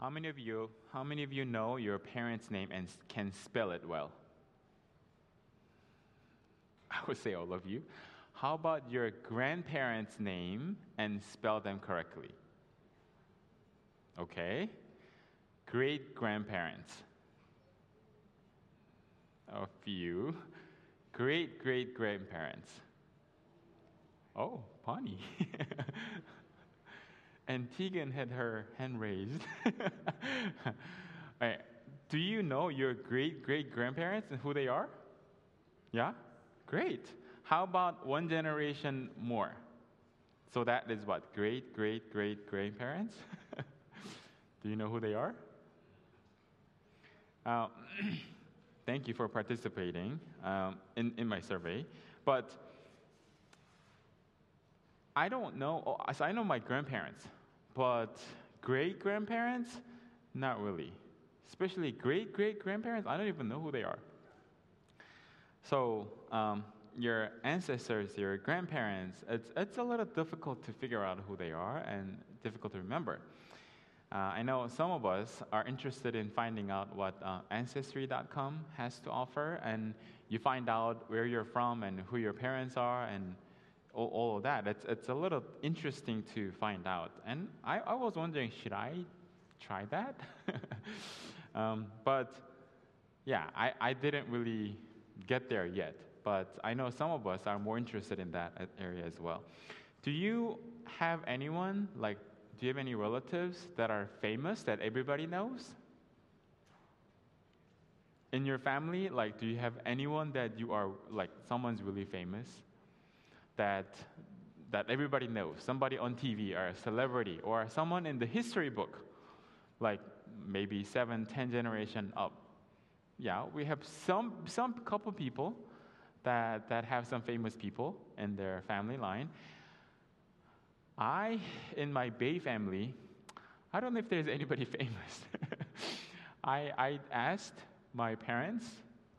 How many of you, how many of you know your parents' name and can spell it well? I would say all of you. How about your grandparents' name and spell them correctly? Okay. Great grandparents. A few. Great great grandparents. Oh, Bonnie. and Tegan had her hand raised. Right. Do you know your great great grandparents and who they are? Yeah? Great. How about one generation more? So that is what? Great great great grandparents? Do you know who they are? Uh, thank you for participating um, in, in my survey. But I don't know, oh, so I know my grandparents, but great grandparents, not really. Especially great great grandparents, I don't even know who they are. So, um, your ancestors, your grandparents, it's, it's a little difficult to figure out who they are and difficult to remember. Uh, I know some of us are interested in finding out what uh, Ancestry.com has to offer, and you find out where you're from and who your parents are and all, all of that. It's, it's a little interesting to find out. And I, I was wondering, should I try that? um, but yeah, I, I didn't really get there yet. But I know some of us are more interested in that area as well. Do you have anyone like do you have any relatives that are famous that everybody knows? In your family, like, do you have anyone that you are like someone's really famous that that everybody knows? Somebody on TV or a celebrity or someone in the history book, like maybe seven, ten generation up. Yeah, we have some some couple people that that have some famous people in their family line. I, in my Bay family, I don't know if there's anybody famous. I, I asked my parents,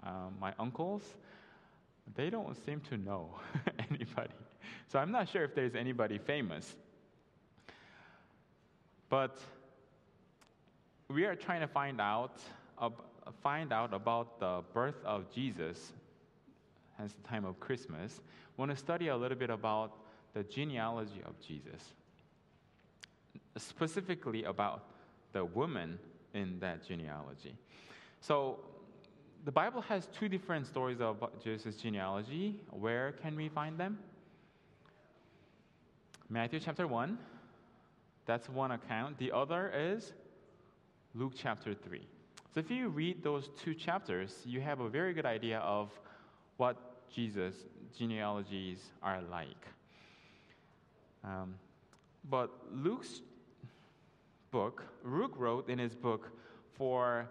uh, my uncles, they don't seem to know anybody. So I'm not sure if there's anybody famous. But we are trying to find out, uh, find out about the birth of Jesus, hence the time of Christmas. want to study a little bit about the genealogy of Jesus, specifically about the woman in that genealogy. So, the Bible has two different stories of Jesus' genealogy. Where can we find them? Matthew chapter 1, that's one account. The other is Luke chapter 3. So, if you read those two chapters, you have a very good idea of what Jesus' genealogies are like. Um, but Luke's book, Luke wrote in his book for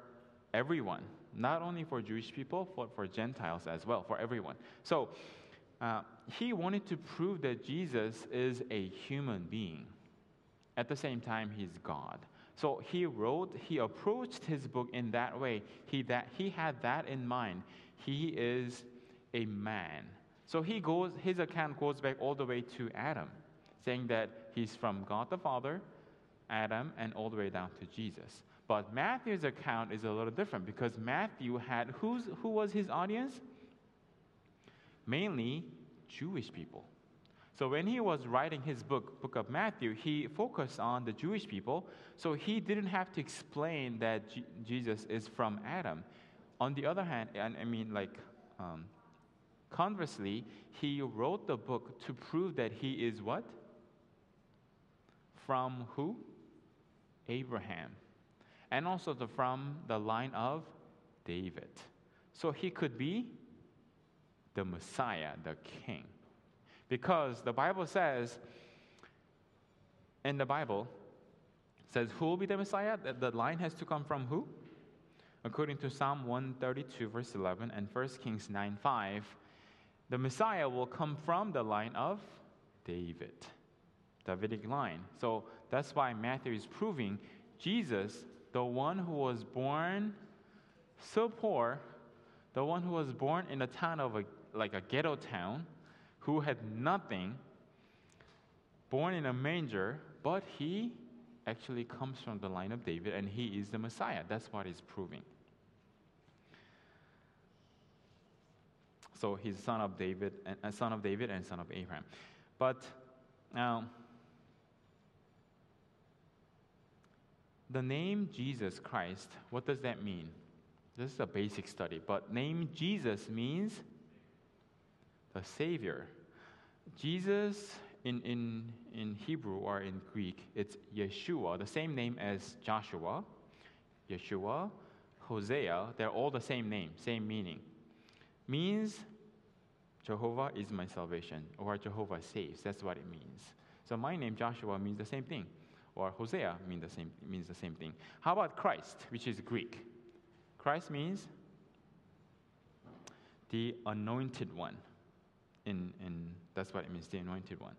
everyone, not only for Jewish people, but for Gentiles as well, for everyone. So uh, he wanted to prove that Jesus is a human being. At the same time, he's God. So he wrote, he approached his book in that way. He, that, he had that in mind. He is a man. So he goes, his account goes back all the way to Adam saying that he's from God the Father, Adam, and all the way down to Jesus. But Matthew's account is a little different because Matthew had who's, who was his audience? Mainly Jewish people. So when he was writing his book, Book of Matthew, he focused on the Jewish people. So he didn't have to explain that G- Jesus is from Adam. On the other hand, and I mean like um, conversely, he wrote the book to prove that he is what? From who? Abraham. And also the, from the line of David. So he could be the Messiah, the king. Because the Bible says, in the Bible, says, Who will be the Messiah? The, the line has to come from who? According to Psalm 132, verse 11, and 1 Kings 9 5, the Messiah will come from the line of David. Davidic line. So that's why Matthew is proving Jesus, the one who was born so poor, the one who was born in a town of a, like a ghetto town, who had nothing, born in a manger, but he actually comes from the line of David and he is the Messiah. That's what he's proving. So he's son of David, and uh, son of David and son of Abraham. But now, the name Jesus Christ, what does that mean? This is a basic study, but name Jesus means the Savior. Jesus in, in, in Hebrew or in Greek, it's Yeshua, the same name as Joshua, Yeshua, Hosea, they're all the same name, same meaning. Means Jehovah is my salvation, or Jehovah saves. That's what it means. So my name, Joshua, means the same thing, or Hosea means the same, means the same thing. How about Christ, which is Greek? Christ means the anointed one. In, in, that's what it means, the anointed one.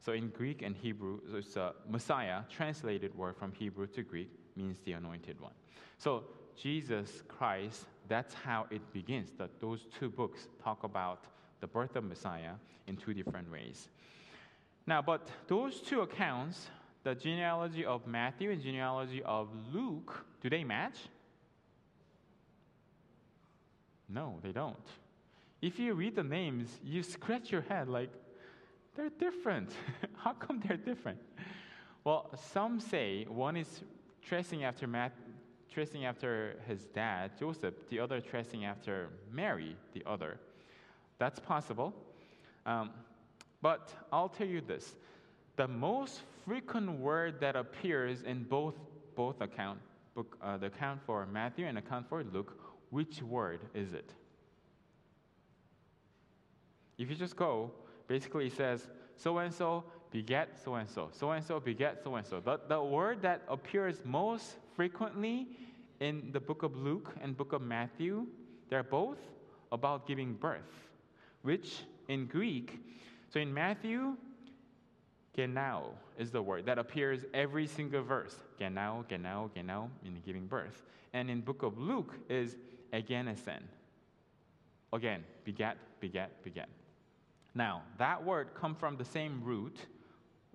So in Greek and Hebrew, so it's a Messiah, translated word from Hebrew to Greek, means the anointed one. So Jesus Christ, that's how it begins. That those two books talk about the birth of Messiah in two different ways. Now, but those two accounts, the genealogy of Matthew and genealogy of Luke, do they match? No, they don't. If you read the names, you scratch your head like, they're different. How come they're different? Well, some say one is tracing after Matt, tracing after his dad, Joseph, the other tracing after Mary, the other. That's possible. Um, but I'll tell you this the most frequent word that appears in both, both account, book, uh, the account for Matthew and account for Luke, which word is it? If you just go, basically it says, so and so beget so and so, so and so beget so and so. The, the word that appears most frequently in the book of Luke and book of Matthew, they're both about giving birth which in Greek, so in Matthew, gennao is the word that appears every single verse. Gennao, gennao, gennao, meaning giving birth. And in book of Luke is agenesen. Again, beget, beget, beget. Now, that word comes from the same root,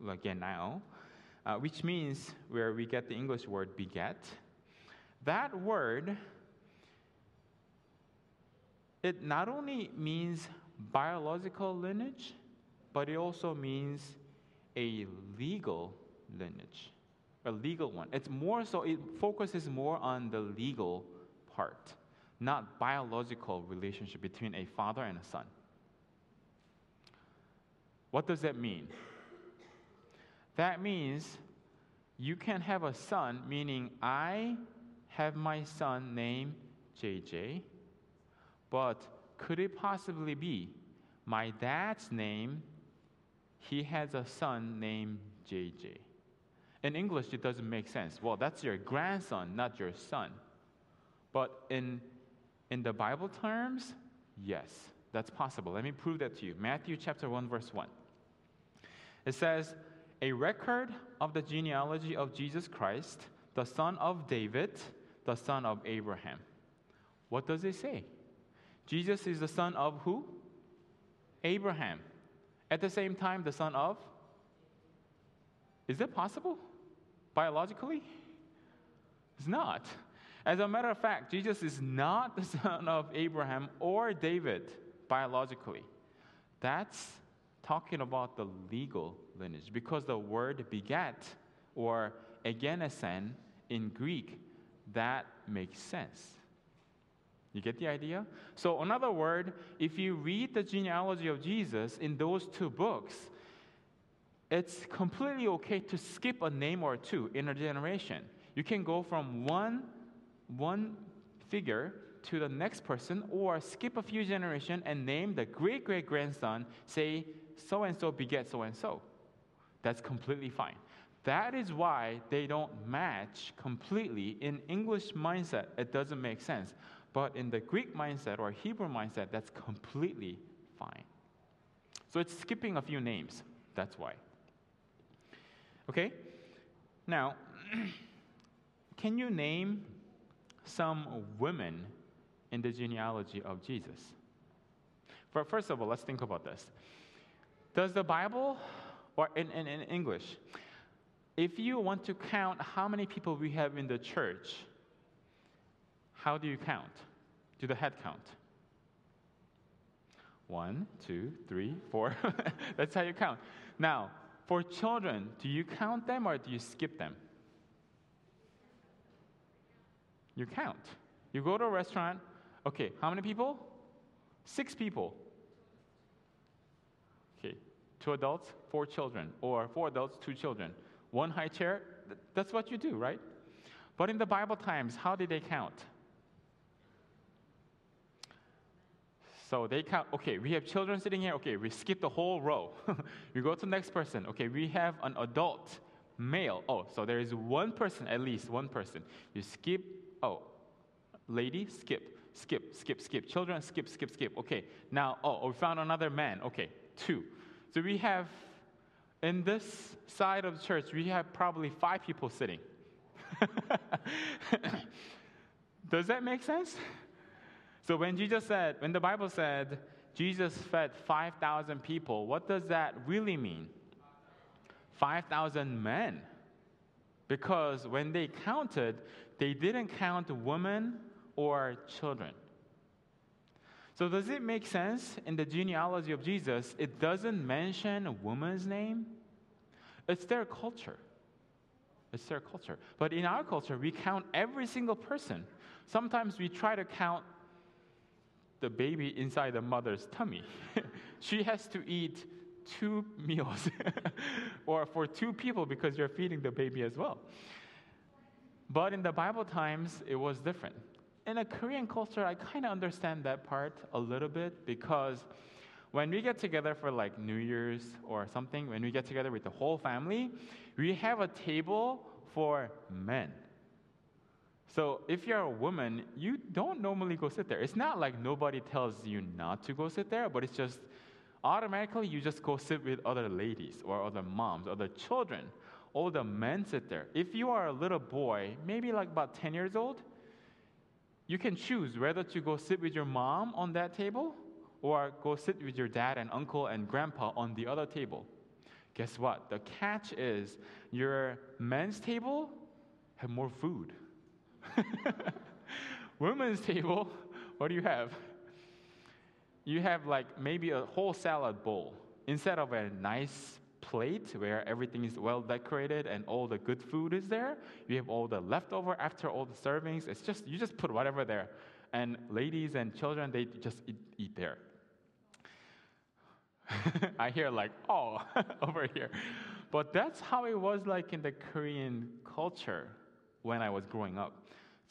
gennao, uh, which means where we get the English word beget. That word, it not only means biological lineage, but it also means a legal lineage, a legal one. It's more so, it focuses more on the legal part, not biological relationship between a father and a son. What does that mean? That means you can have a son, meaning I have my son named JJ, but could it possibly be my dad's name? He has a son named JJ. In English, it doesn't make sense. Well, that's your grandson, not your son. But in, in the Bible terms, yes, that's possible. Let me prove that to you. Matthew chapter 1, verse 1. It says, A record of the genealogy of Jesus Christ, the son of David, the son of Abraham. What does it say? Jesus is the son of who? Abraham. At the same time, the son of? Is it possible? Biologically? It's not. As a matter of fact, Jesus is not the son of Abraham or David biologically. That's talking about the legal lineage because the word beget or agenesen in Greek, that makes sense. You get the idea? So, in other words, if you read the genealogy of Jesus in those two books, it's completely okay to skip a name or two in a generation. You can go from one, one figure to the next person or skip a few generations and name the great great grandson, say, so and so beget so and so. That's completely fine. That is why they don't match completely. In English mindset, it doesn't make sense. But in the Greek mindset or Hebrew mindset, that's completely fine. So it's skipping a few names. That's why. Okay? Now, can you name some women in the genealogy of Jesus? For, first of all, let's think about this. Does the Bible, or in, in, in English, if you want to count how many people we have in the church, how do you count? Do the head count. One, two, three, four. That's how you count. Now, for children, do you count them or do you skip them? You count. You go to a restaurant, okay, how many people? Six people. Okay, two adults, four children, or four adults, two children. One high chair, that's what you do, right? But in the Bible times, how did they count? So they count, okay, we have children sitting here. Okay, we skip the whole row. we go to the next person. Okay, we have an adult male. Oh, so there is one person, at least one person. You skip, oh, lady, skip, skip, skip, skip. Children, skip, skip, skip. Okay, now, oh, oh we found another man. Okay, two. So we have, in this side of the church, we have probably five people sitting. Does that make sense? So when Jesus said, when the Bible said Jesus fed 5,000 people, what does that really mean? 5,000 men. Because when they counted, they didn't count women or children. So, does it make sense in the genealogy of Jesus? It doesn't mention a woman's name. It's their culture. It's their culture. But in our culture, we count every single person. Sometimes we try to count the baby inside the mother's tummy. she has to eat two meals or for two people because you're feeding the baby as well. But in the Bible times, it was different. In a Korean culture, I kind of understand that part a little bit because when we get together for like New Year's or something, when we get together with the whole family, we have a table for men. So if you're a woman, you don't normally go sit there. It's not like nobody tells you not to go sit there, but it's just automatically you just go sit with other ladies or other moms, other children. All the men sit there. If you are a little boy, maybe like about 10 years old, you can choose whether to go sit with your mom on that table or go sit with your dad and uncle and grandpa on the other table. Guess what? The catch is your men's table have more food Women's table, what do you have? You have like maybe a whole salad bowl instead of a nice plate where everything is well decorated and all the good food is there. You have all the leftover after all the servings. It's just you just put whatever there, and ladies and children they just eat, eat there. I hear like oh over here, but that's how it was like in the Korean culture when I was growing up.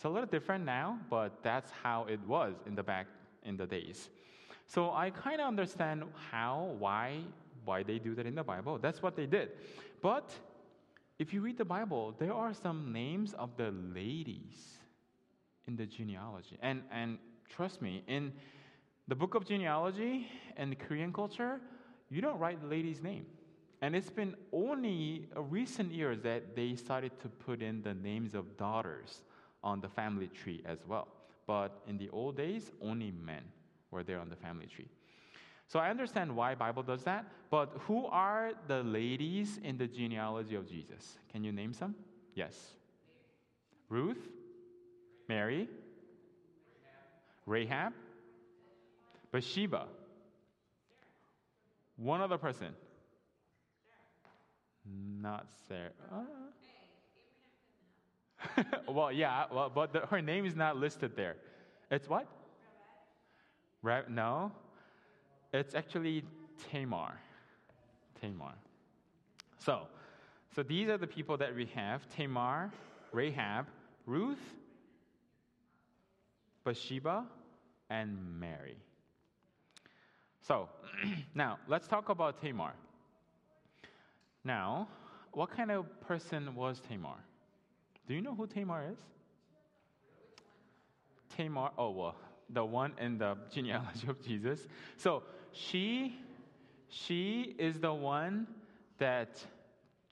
It's a little different now, but that's how it was in the back in the days. So I kind of understand how, why, why they do that in the Bible. That's what they did. But if you read the Bible, there are some names of the ladies in the genealogy. And, and trust me, in the book of genealogy and Korean culture, you don't write the lady's name. And it's been only recent years that they started to put in the names of daughters on the family tree as well. But in the old days, only men were there on the family tree. So I understand why Bible does that, but who are the ladies in the genealogy of Jesus? Can you name some? Yes. Ruth, Mary, Rahab, Bathsheba. One other person. Not Sarah. Well, yeah, well, but the, her name is not listed there. It's what? Ra- no, it's actually Tamar. Tamar. So, so these are the people that we have: Tamar, Rahab, Ruth, Bathsheba, and Mary. So, now let's talk about Tamar. Now, what kind of person was Tamar? Do you know who Tamar is? Tamar, oh, well, the one in the genealogy of Jesus. So she, she is the one that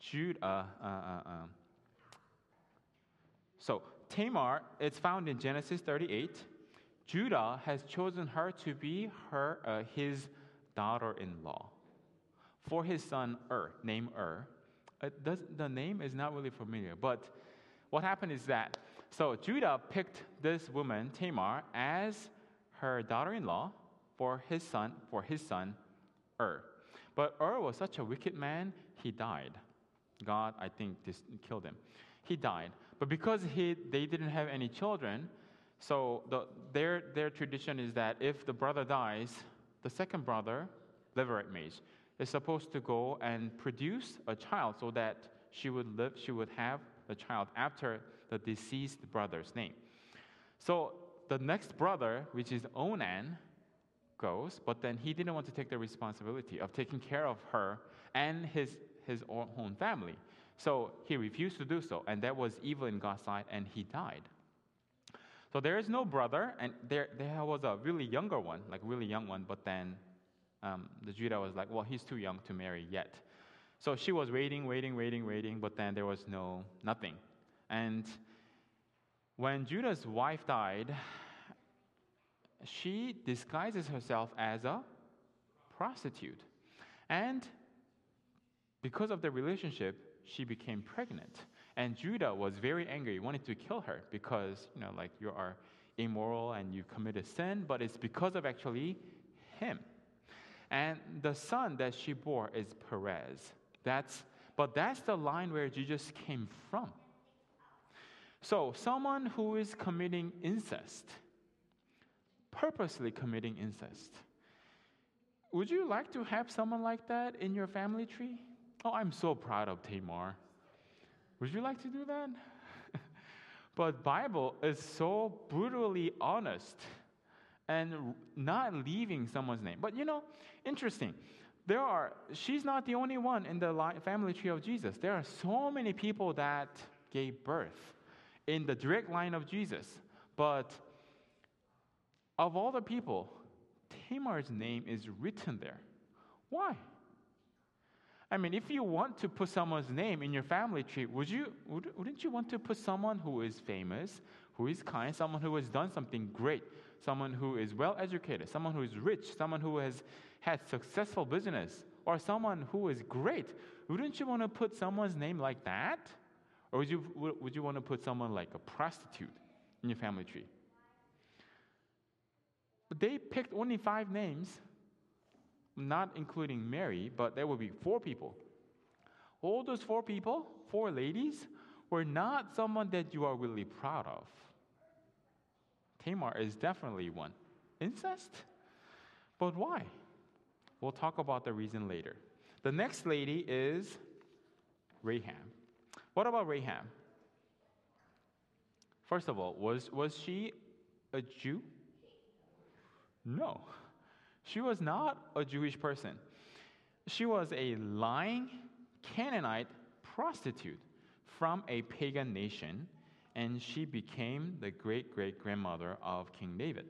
Judah. Uh, uh, uh, so Tamar, it's found in Genesis 38. Judah has chosen her to be her, uh, his daughter-in-law for his son Ur, named Ur, It does, the name is not really familiar, but what happened is that so Judah picked this woman Tamar as her daughter-in-law for his son for his son Ur. But Ur was such a wicked man, he died. God, I think, this killed him. He died. But because he, they didn't have any children, so the, their, their tradition is that if the brother dies, the second brother, Levirate marriage, is supposed to go and produce a child so that she would live, she would have the child after the deceased brother's name. So the next brother, which is Onan, goes, but then he didn't want to take the responsibility of taking care of her and his, his own family. So he refused to do so, and that was evil in God's sight, and he died. So there is no brother, and there, there was a really younger one, like really young one, but then um, the Judah was like, well, he's too young to marry yet. So she was waiting, waiting, waiting, waiting, but then there was no nothing. And when Judah's wife died, she disguises herself as a prostitute. And because of the relationship, she became pregnant. And Judah was very angry, wanted to kill her because, you know, like you are immoral and you committed sin, but it's because of actually him. And the son that she bore is Perez. That's, but that's the line where Jesus came from. So, someone who is committing incest, purposely committing incest, would you like to have someone like that in your family tree? Oh, I'm so proud of Tamar. Would you like to do that? but Bible is so brutally honest and not leaving someone's name. But you know, interesting. There are she's not the only one in the family tree of Jesus. There are so many people that gave birth in the direct line of Jesus. But of all the people, Tamar's name is written there. Why? I mean, if you want to put someone's name in your family tree, would you, would, wouldn't you want to put someone who is famous, who is kind, someone who has done something great, someone who is well educated, someone who is rich, someone who has had successful business, or someone who is great? Wouldn't you want to put someone's name like that? Or would you, would you want to put someone like a prostitute in your family tree? But they picked only five names not including Mary, but there will be four people. All those four people, four ladies, were not someone that you are really proud of. Tamar is definitely one. Incest? But why? We'll talk about the reason later. The next lady is Rahab. What about Rahab? First of all, was, was she a Jew? No. She was not a Jewish person. She was a lying Canaanite prostitute from a pagan nation, and she became the great great grandmother of King David.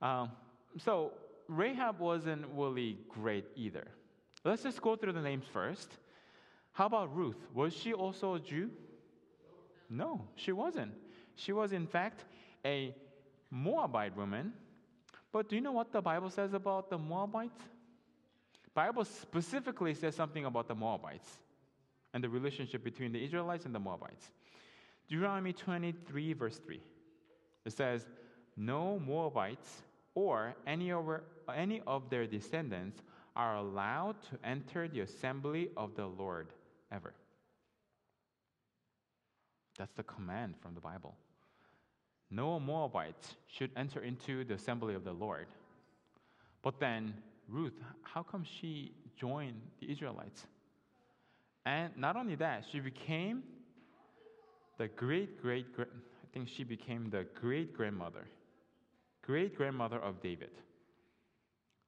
Um, so Rahab wasn't really great either. Let's just go through the names first. How about Ruth? Was she also a Jew? No, she wasn't. She was, in fact, a Moabite woman but do you know what the Bible says about the Moabites? Bible specifically says something about the Moabites and the relationship between the Israelites and the Moabites. Deuteronomy 23, verse 3. It says, No Moabites or any any of their descendants are allowed to enter the assembly of the Lord ever. That's the command from the Bible no Moabites should enter into the assembly of the Lord. But then Ruth, how come she joined the Israelites? And not only that, she became the great great I think she became the great grandmother, great grandmother of David.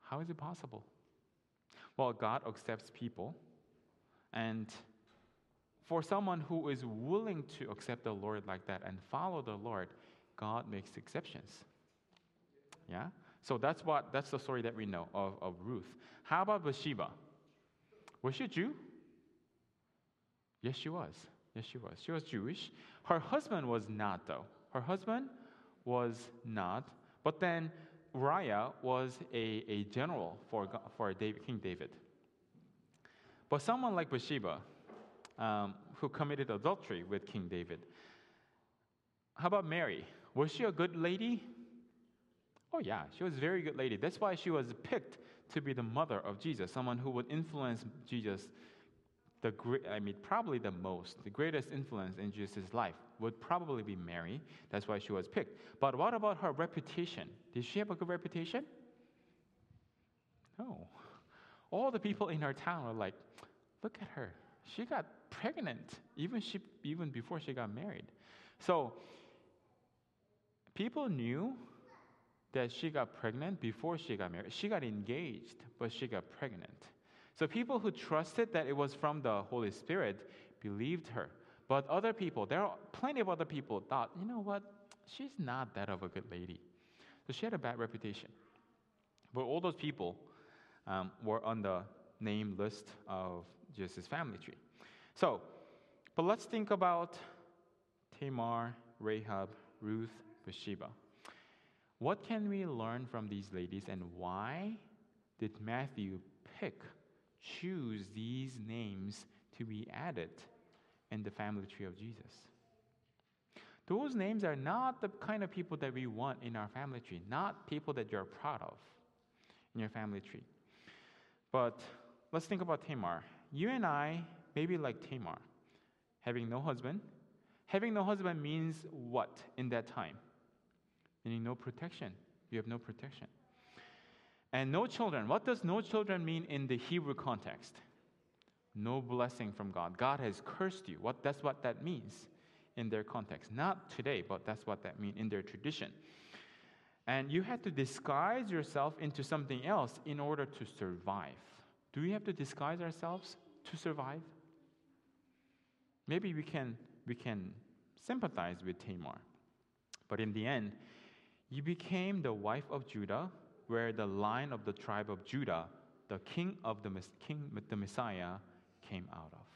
How is it possible? Well, God accepts people, and for someone who is willing to accept the Lord like that and follow the Lord, God makes exceptions. Yeah? So that's what that's the story that we know of, of Ruth. How about Bathsheba? Was she a Jew? Yes, she was. Yes, she was. She was Jewish. Her husband was not, though. Her husband was not. But then Uriah was a, a general for, for David, King David. But someone like Bathsheba, um, who committed adultery with King David. How about Mary? Was she a good lady? Oh, yeah, she was a very good lady. That's why she was picked to be the mother of Jesus, someone who would influence Jesus the great, I mean, probably the most, the greatest influence in Jesus' life would probably be Mary. That's why she was picked. But what about her reputation? Did she have a good reputation? No. All the people in her town were like, look at her. She got pregnant even, she, even before she got married. So people knew that she got pregnant before she got married. She got engaged, but she got pregnant. So people who trusted that it was from the Holy Spirit believed her. But other people, there are plenty of other people thought, you know what? She's not that of a good lady. So she had a bad reputation. But all those people um, were on the name list of Jesus' family tree. So, but let's think about Tamar, Rahab, Ruth, Bathsheba. What can we learn from these ladies and why did Matthew pick choose these names to be added in the family tree of Jesus. Those names are not the kind of people that we want in our family tree, not people that you're proud of in your family tree. But let's think about Tamar. You and I may be like Tamar, having no husband. Having no husband means what in that time? Meaning no protection. You have no protection. And no children. What does no children mean in the Hebrew context? No blessing from God. God has cursed you. What, that's what that means in their context. Not today, but that's what that means in their tradition. And you had to disguise yourself into something else in order to survive. Do we have to disguise ourselves to survive? Maybe we can, we can sympathize with Tamar. But in the end, you became the wife of Judah where the line of the tribe of Judah, the king of the, king, the Messiah, came out of.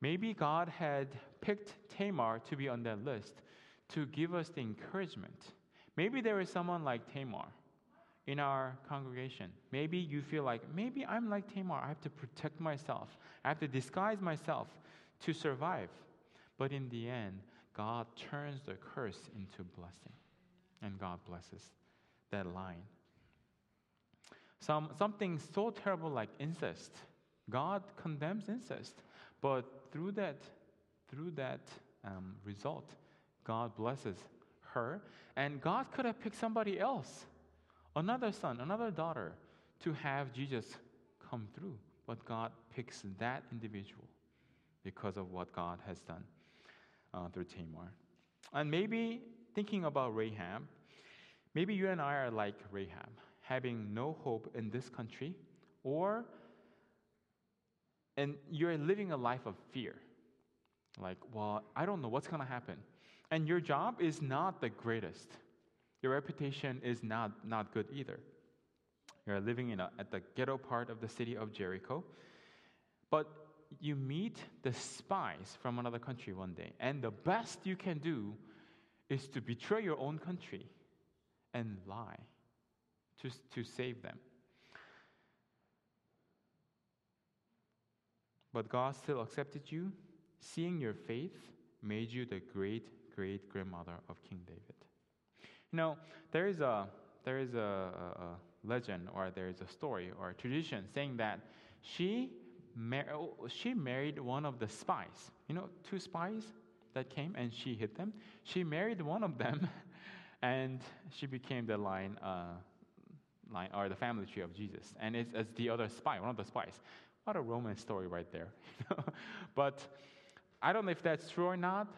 Maybe God had picked Tamar to be on that list to give us the encouragement. Maybe there is someone like Tamar in our congregation. Maybe you feel like, maybe I'm like Tamar. I have to protect myself, I have to disguise myself to survive. But in the end, God turns the curse into blessing, and God blesses that line. Some, something so terrible like incest. God condemns incest, but through that, through that um, result, God blesses her, and God could have picked somebody else, another son, another daughter, to have Jesus come through, but God picks that individual because of what God has done uh, through Tamar. And maybe thinking about Rahab, Maybe you and I are like Rahab, having no hope in this country, or and you're living a life of fear. Like, well, I don't know what's going to happen. And your job is not the greatest. Your reputation is not, not good either. You're living in a, at the ghetto part of the city of Jericho. But you meet the spies from another country one day. And the best you can do is to betray your own country and lie to, to save them. But God still accepted you. Seeing your faith made you the great great grandmother of King David. You know, there is a there is a, a, legend or there is a story or a tradition saying that she mar- oh, she married one of the spies. You know, two spies that came and she hid them. She married one of them and she became the line, uh, line or the family tree of Jesus. And it's as the other spy, one of the spies. What a romance story right there. but I don't know if that's true or not.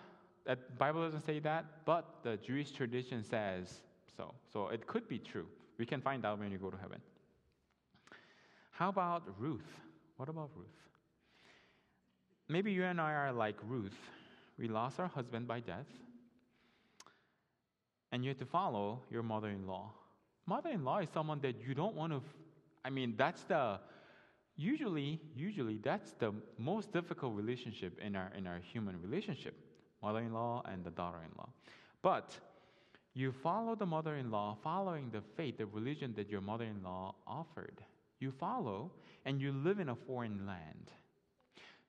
That Bible doesn't say that, but the Jewish tradition says so. So it could be true. We can find out when you go to heaven. How about Ruth? What about Ruth? Maybe you and I are like Ruth. We lost our husband by death and you have to follow your mother in law. Mother in law is someone that you don't want to, I mean, that's the, usually, usually, that's the most difficult relationship in our, in our human relationship mother in law and the daughter in law. But you follow the mother in law following the faith, the religion that your mother in law offered. You follow and you live in a foreign land.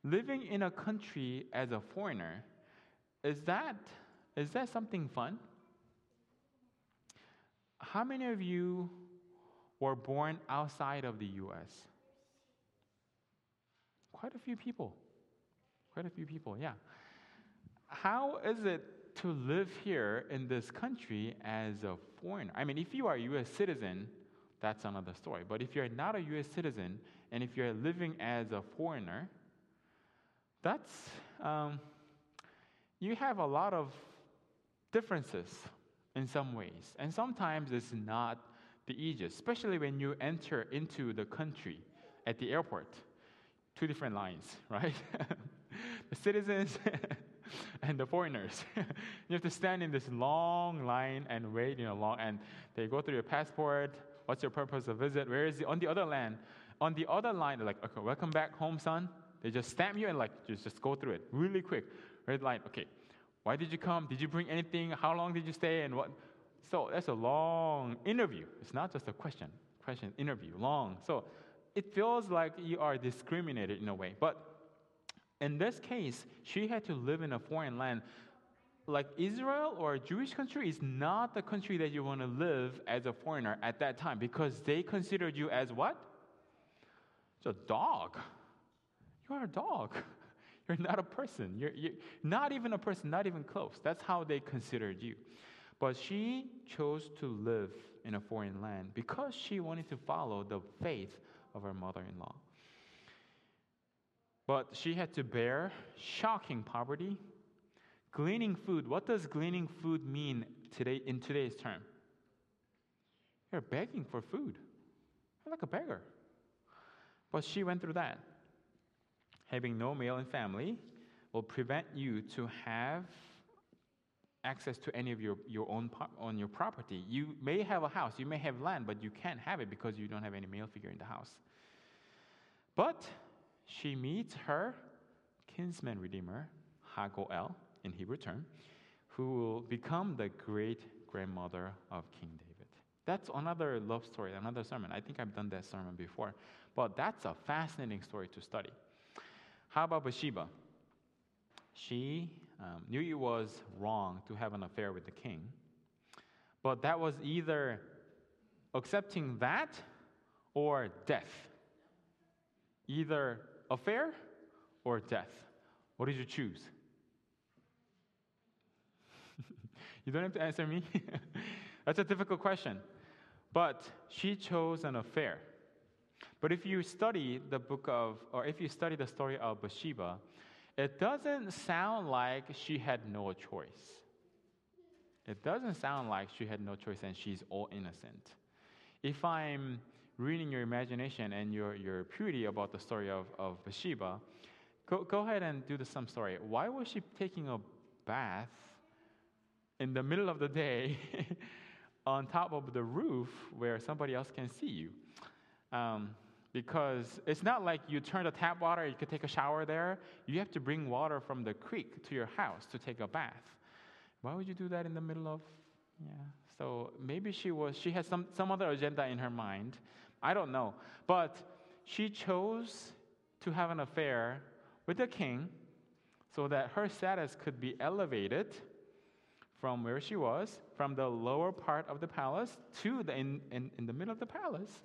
living in a country as a foreigner, is that, is that something fun? How many of you were born outside of the US? Quite a few people. Quite a few people, yeah. How is it to live here in this country as a foreigner? I mean, if you are a US citizen, that's another story. But if you're not a US citizen and if you're living as a foreigner, that's, um, you have a lot of differences in some ways. And sometimes it's not the easiest, especially when you enter into the country at the airport. Two different lines, right? the citizens and the foreigners. you have to stand in this long line and wait, you know, long, and they go through your passport. What's your purpose of visit? Where is it? On the other land, on the other line, they're like, okay, welcome back home, son. They just stamp you and like just, just go through it really quick. Red line, okay. Why did you come? Did you bring anything? How long did you stay? And what? So that's a long interview. It's not just a question, question, interview, long. So it feels like you are discriminated in a way. But in this case, she had to live in a foreign land. Like Israel or a Jewish country is not the country that you want to live as a foreigner at that time because they considered you as what? It's a dog. You are a dog. You're not a person. You're, you're not even a person, not even close. That's how they considered you. But she chose to live in a foreign land because she wanted to follow the faith of her mother in law. But she had to bear shocking poverty, gleaning food. What does gleaning food mean today in today's term? You're begging for food. You're like a beggar. But she went through that. Having no male in family will prevent you to have access to any of your, your own on your property. You may have a house, you may have land, but you can't have it because you don't have any male figure in the house. But she meets her kinsman redeemer, Hagoel, in Hebrew term, who will become the great grandmother of King David. That's another love story, another sermon. I think I've done that sermon before. But that's a fascinating story to study. How about Bathsheba? She um, knew it was wrong to have an affair with the king, but that was either accepting that or death. Either affair or death. What did you choose? you don't have to answer me. That's a difficult question. But she chose an affair. But if you study the book of, or if you study the story of Bathsheba, it doesn't sound like she had no choice. It doesn't sound like she had no choice and she's all innocent. If I'm reading your imagination and your, your purity about the story of, of Bathsheba, go, go ahead and do the some story. Why was she taking a bath in the middle of the day on top of the roof where somebody else can see you? Um, because it's not like you turn the tap water, you could take a shower there. You have to bring water from the creek to your house to take a bath. Why would you do that in the middle of, yeah? So maybe she was, she had some, some other agenda in her mind. I don't know. But she chose to have an affair with the king so that her status could be elevated from where she was, from the lower part of the palace to the in, in, in the middle of the palace.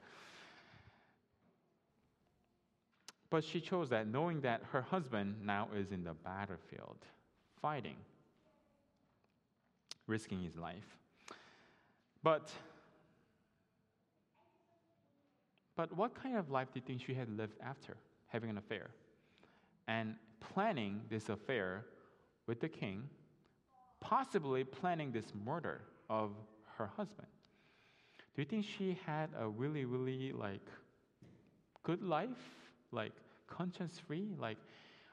But she chose that knowing that her husband now is in the battlefield, fighting, risking his life. But but what kind of life do you think she had lived after having an affair and planning this affair with the king, possibly planning this murder of her husband? Do you think she had a really, really like good life? Like conscience free. Like,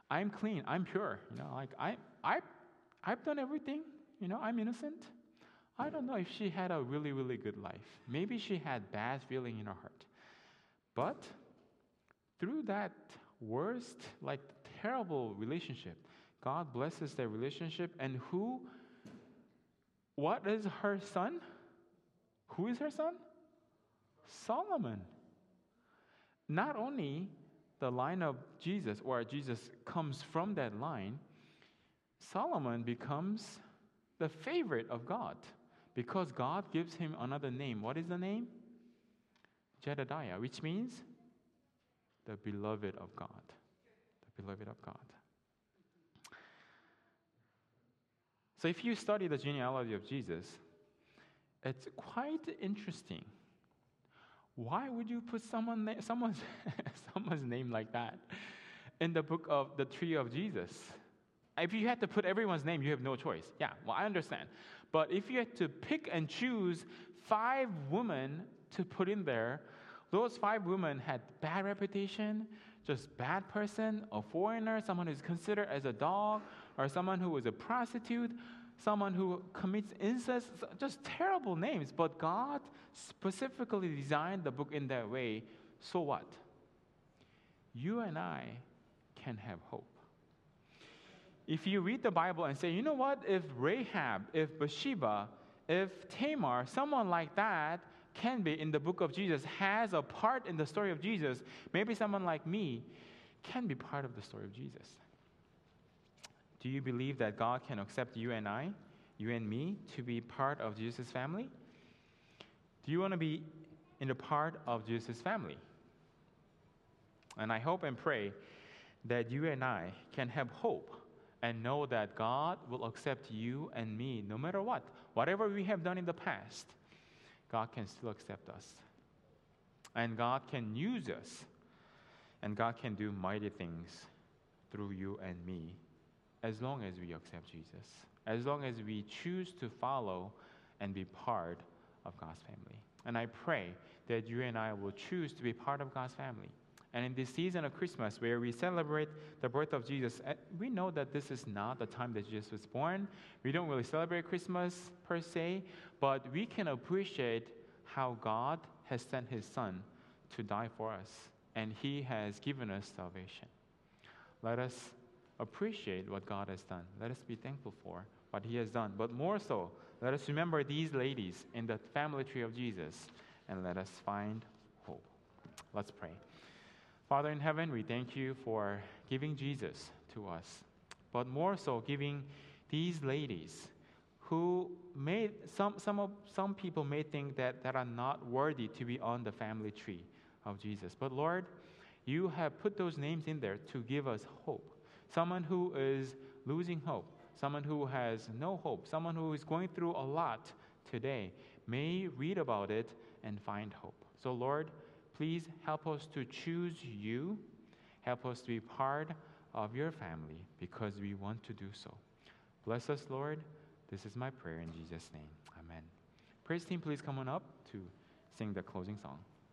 I'm clean, I'm pure. You know, like I, I, I've done everything. You know, I'm innocent. I don't know if she had a really, really good life. Maybe she had bad feeling in her heart. But through that worst, like terrible relationship, God blesses that relationship. And who, what is her son? Who is her son? Solomon. Not only the line of Jesus, or Jesus comes from that line, Solomon becomes the favorite of God because God gives him another name. What is the name? Jedediah, which means the beloved of God. The beloved of God. So if you study the genealogy of Jesus, it's quite interesting. Why would you put someone someone's, someone's name like that in the book of the tree of Jesus? If you had to put everyone's name, you have no choice. Yeah, well, I understand. But if you had to pick and choose five women to put in there, those five women had bad reputation, just bad person, a foreigner, someone who's considered as a dog, or someone who was a prostitute, someone who commits incest, just terrible names. But God specifically designed the book in that way. So what? You and I can have hope. If you read the Bible and say, you know what, if Rahab, if Bathsheba, if Tamar, someone like that can be in the book of Jesus, has a part in the story of Jesus, maybe someone like me can be part of the story of Jesus. Do you believe that God can accept you and I, you and me, to be part of Jesus' family? Do you want to be in a part of Jesus' family? And I hope and pray that you and I can have hope and know that God will accept you and me no matter what. Whatever we have done in the past, God can still accept us. And God can use us. And God can do mighty things through you and me as long as we accept Jesus, as long as we choose to follow and be part of God's family. And I pray that you and I will choose to be part of God's family. And in this season of Christmas, where we celebrate the birth of Jesus, eh, we know that this is not the time that Jesus was born. We don't really celebrate Christmas per se, but we can appreciate how God has sent his Son to die for us, and he has given us salvation. Let us appreciate what God has done. Let us be thankful for what he has done. But more so, let us remember these ladies in the family tree of Jesus, and let us find hope. Let's pray. Father in heaven, we thank you for giving Jesus to us, but more so, giving these ladies who may, some, some, of, some people may think that, that are not worthy to be on the family tree of Jesus. But Lord, you have put those names in there to give us hope. Someone who is losing hope, someone who has no hope, someone who is going through a lot today may read about it and find hope. So, Lord, Please help us to choose you. Help us to be part of your family because we want to do so. Bless us, Lord. This is my prayer in Jesus' name. Amen. Praise team, please come on up to sing the closing song.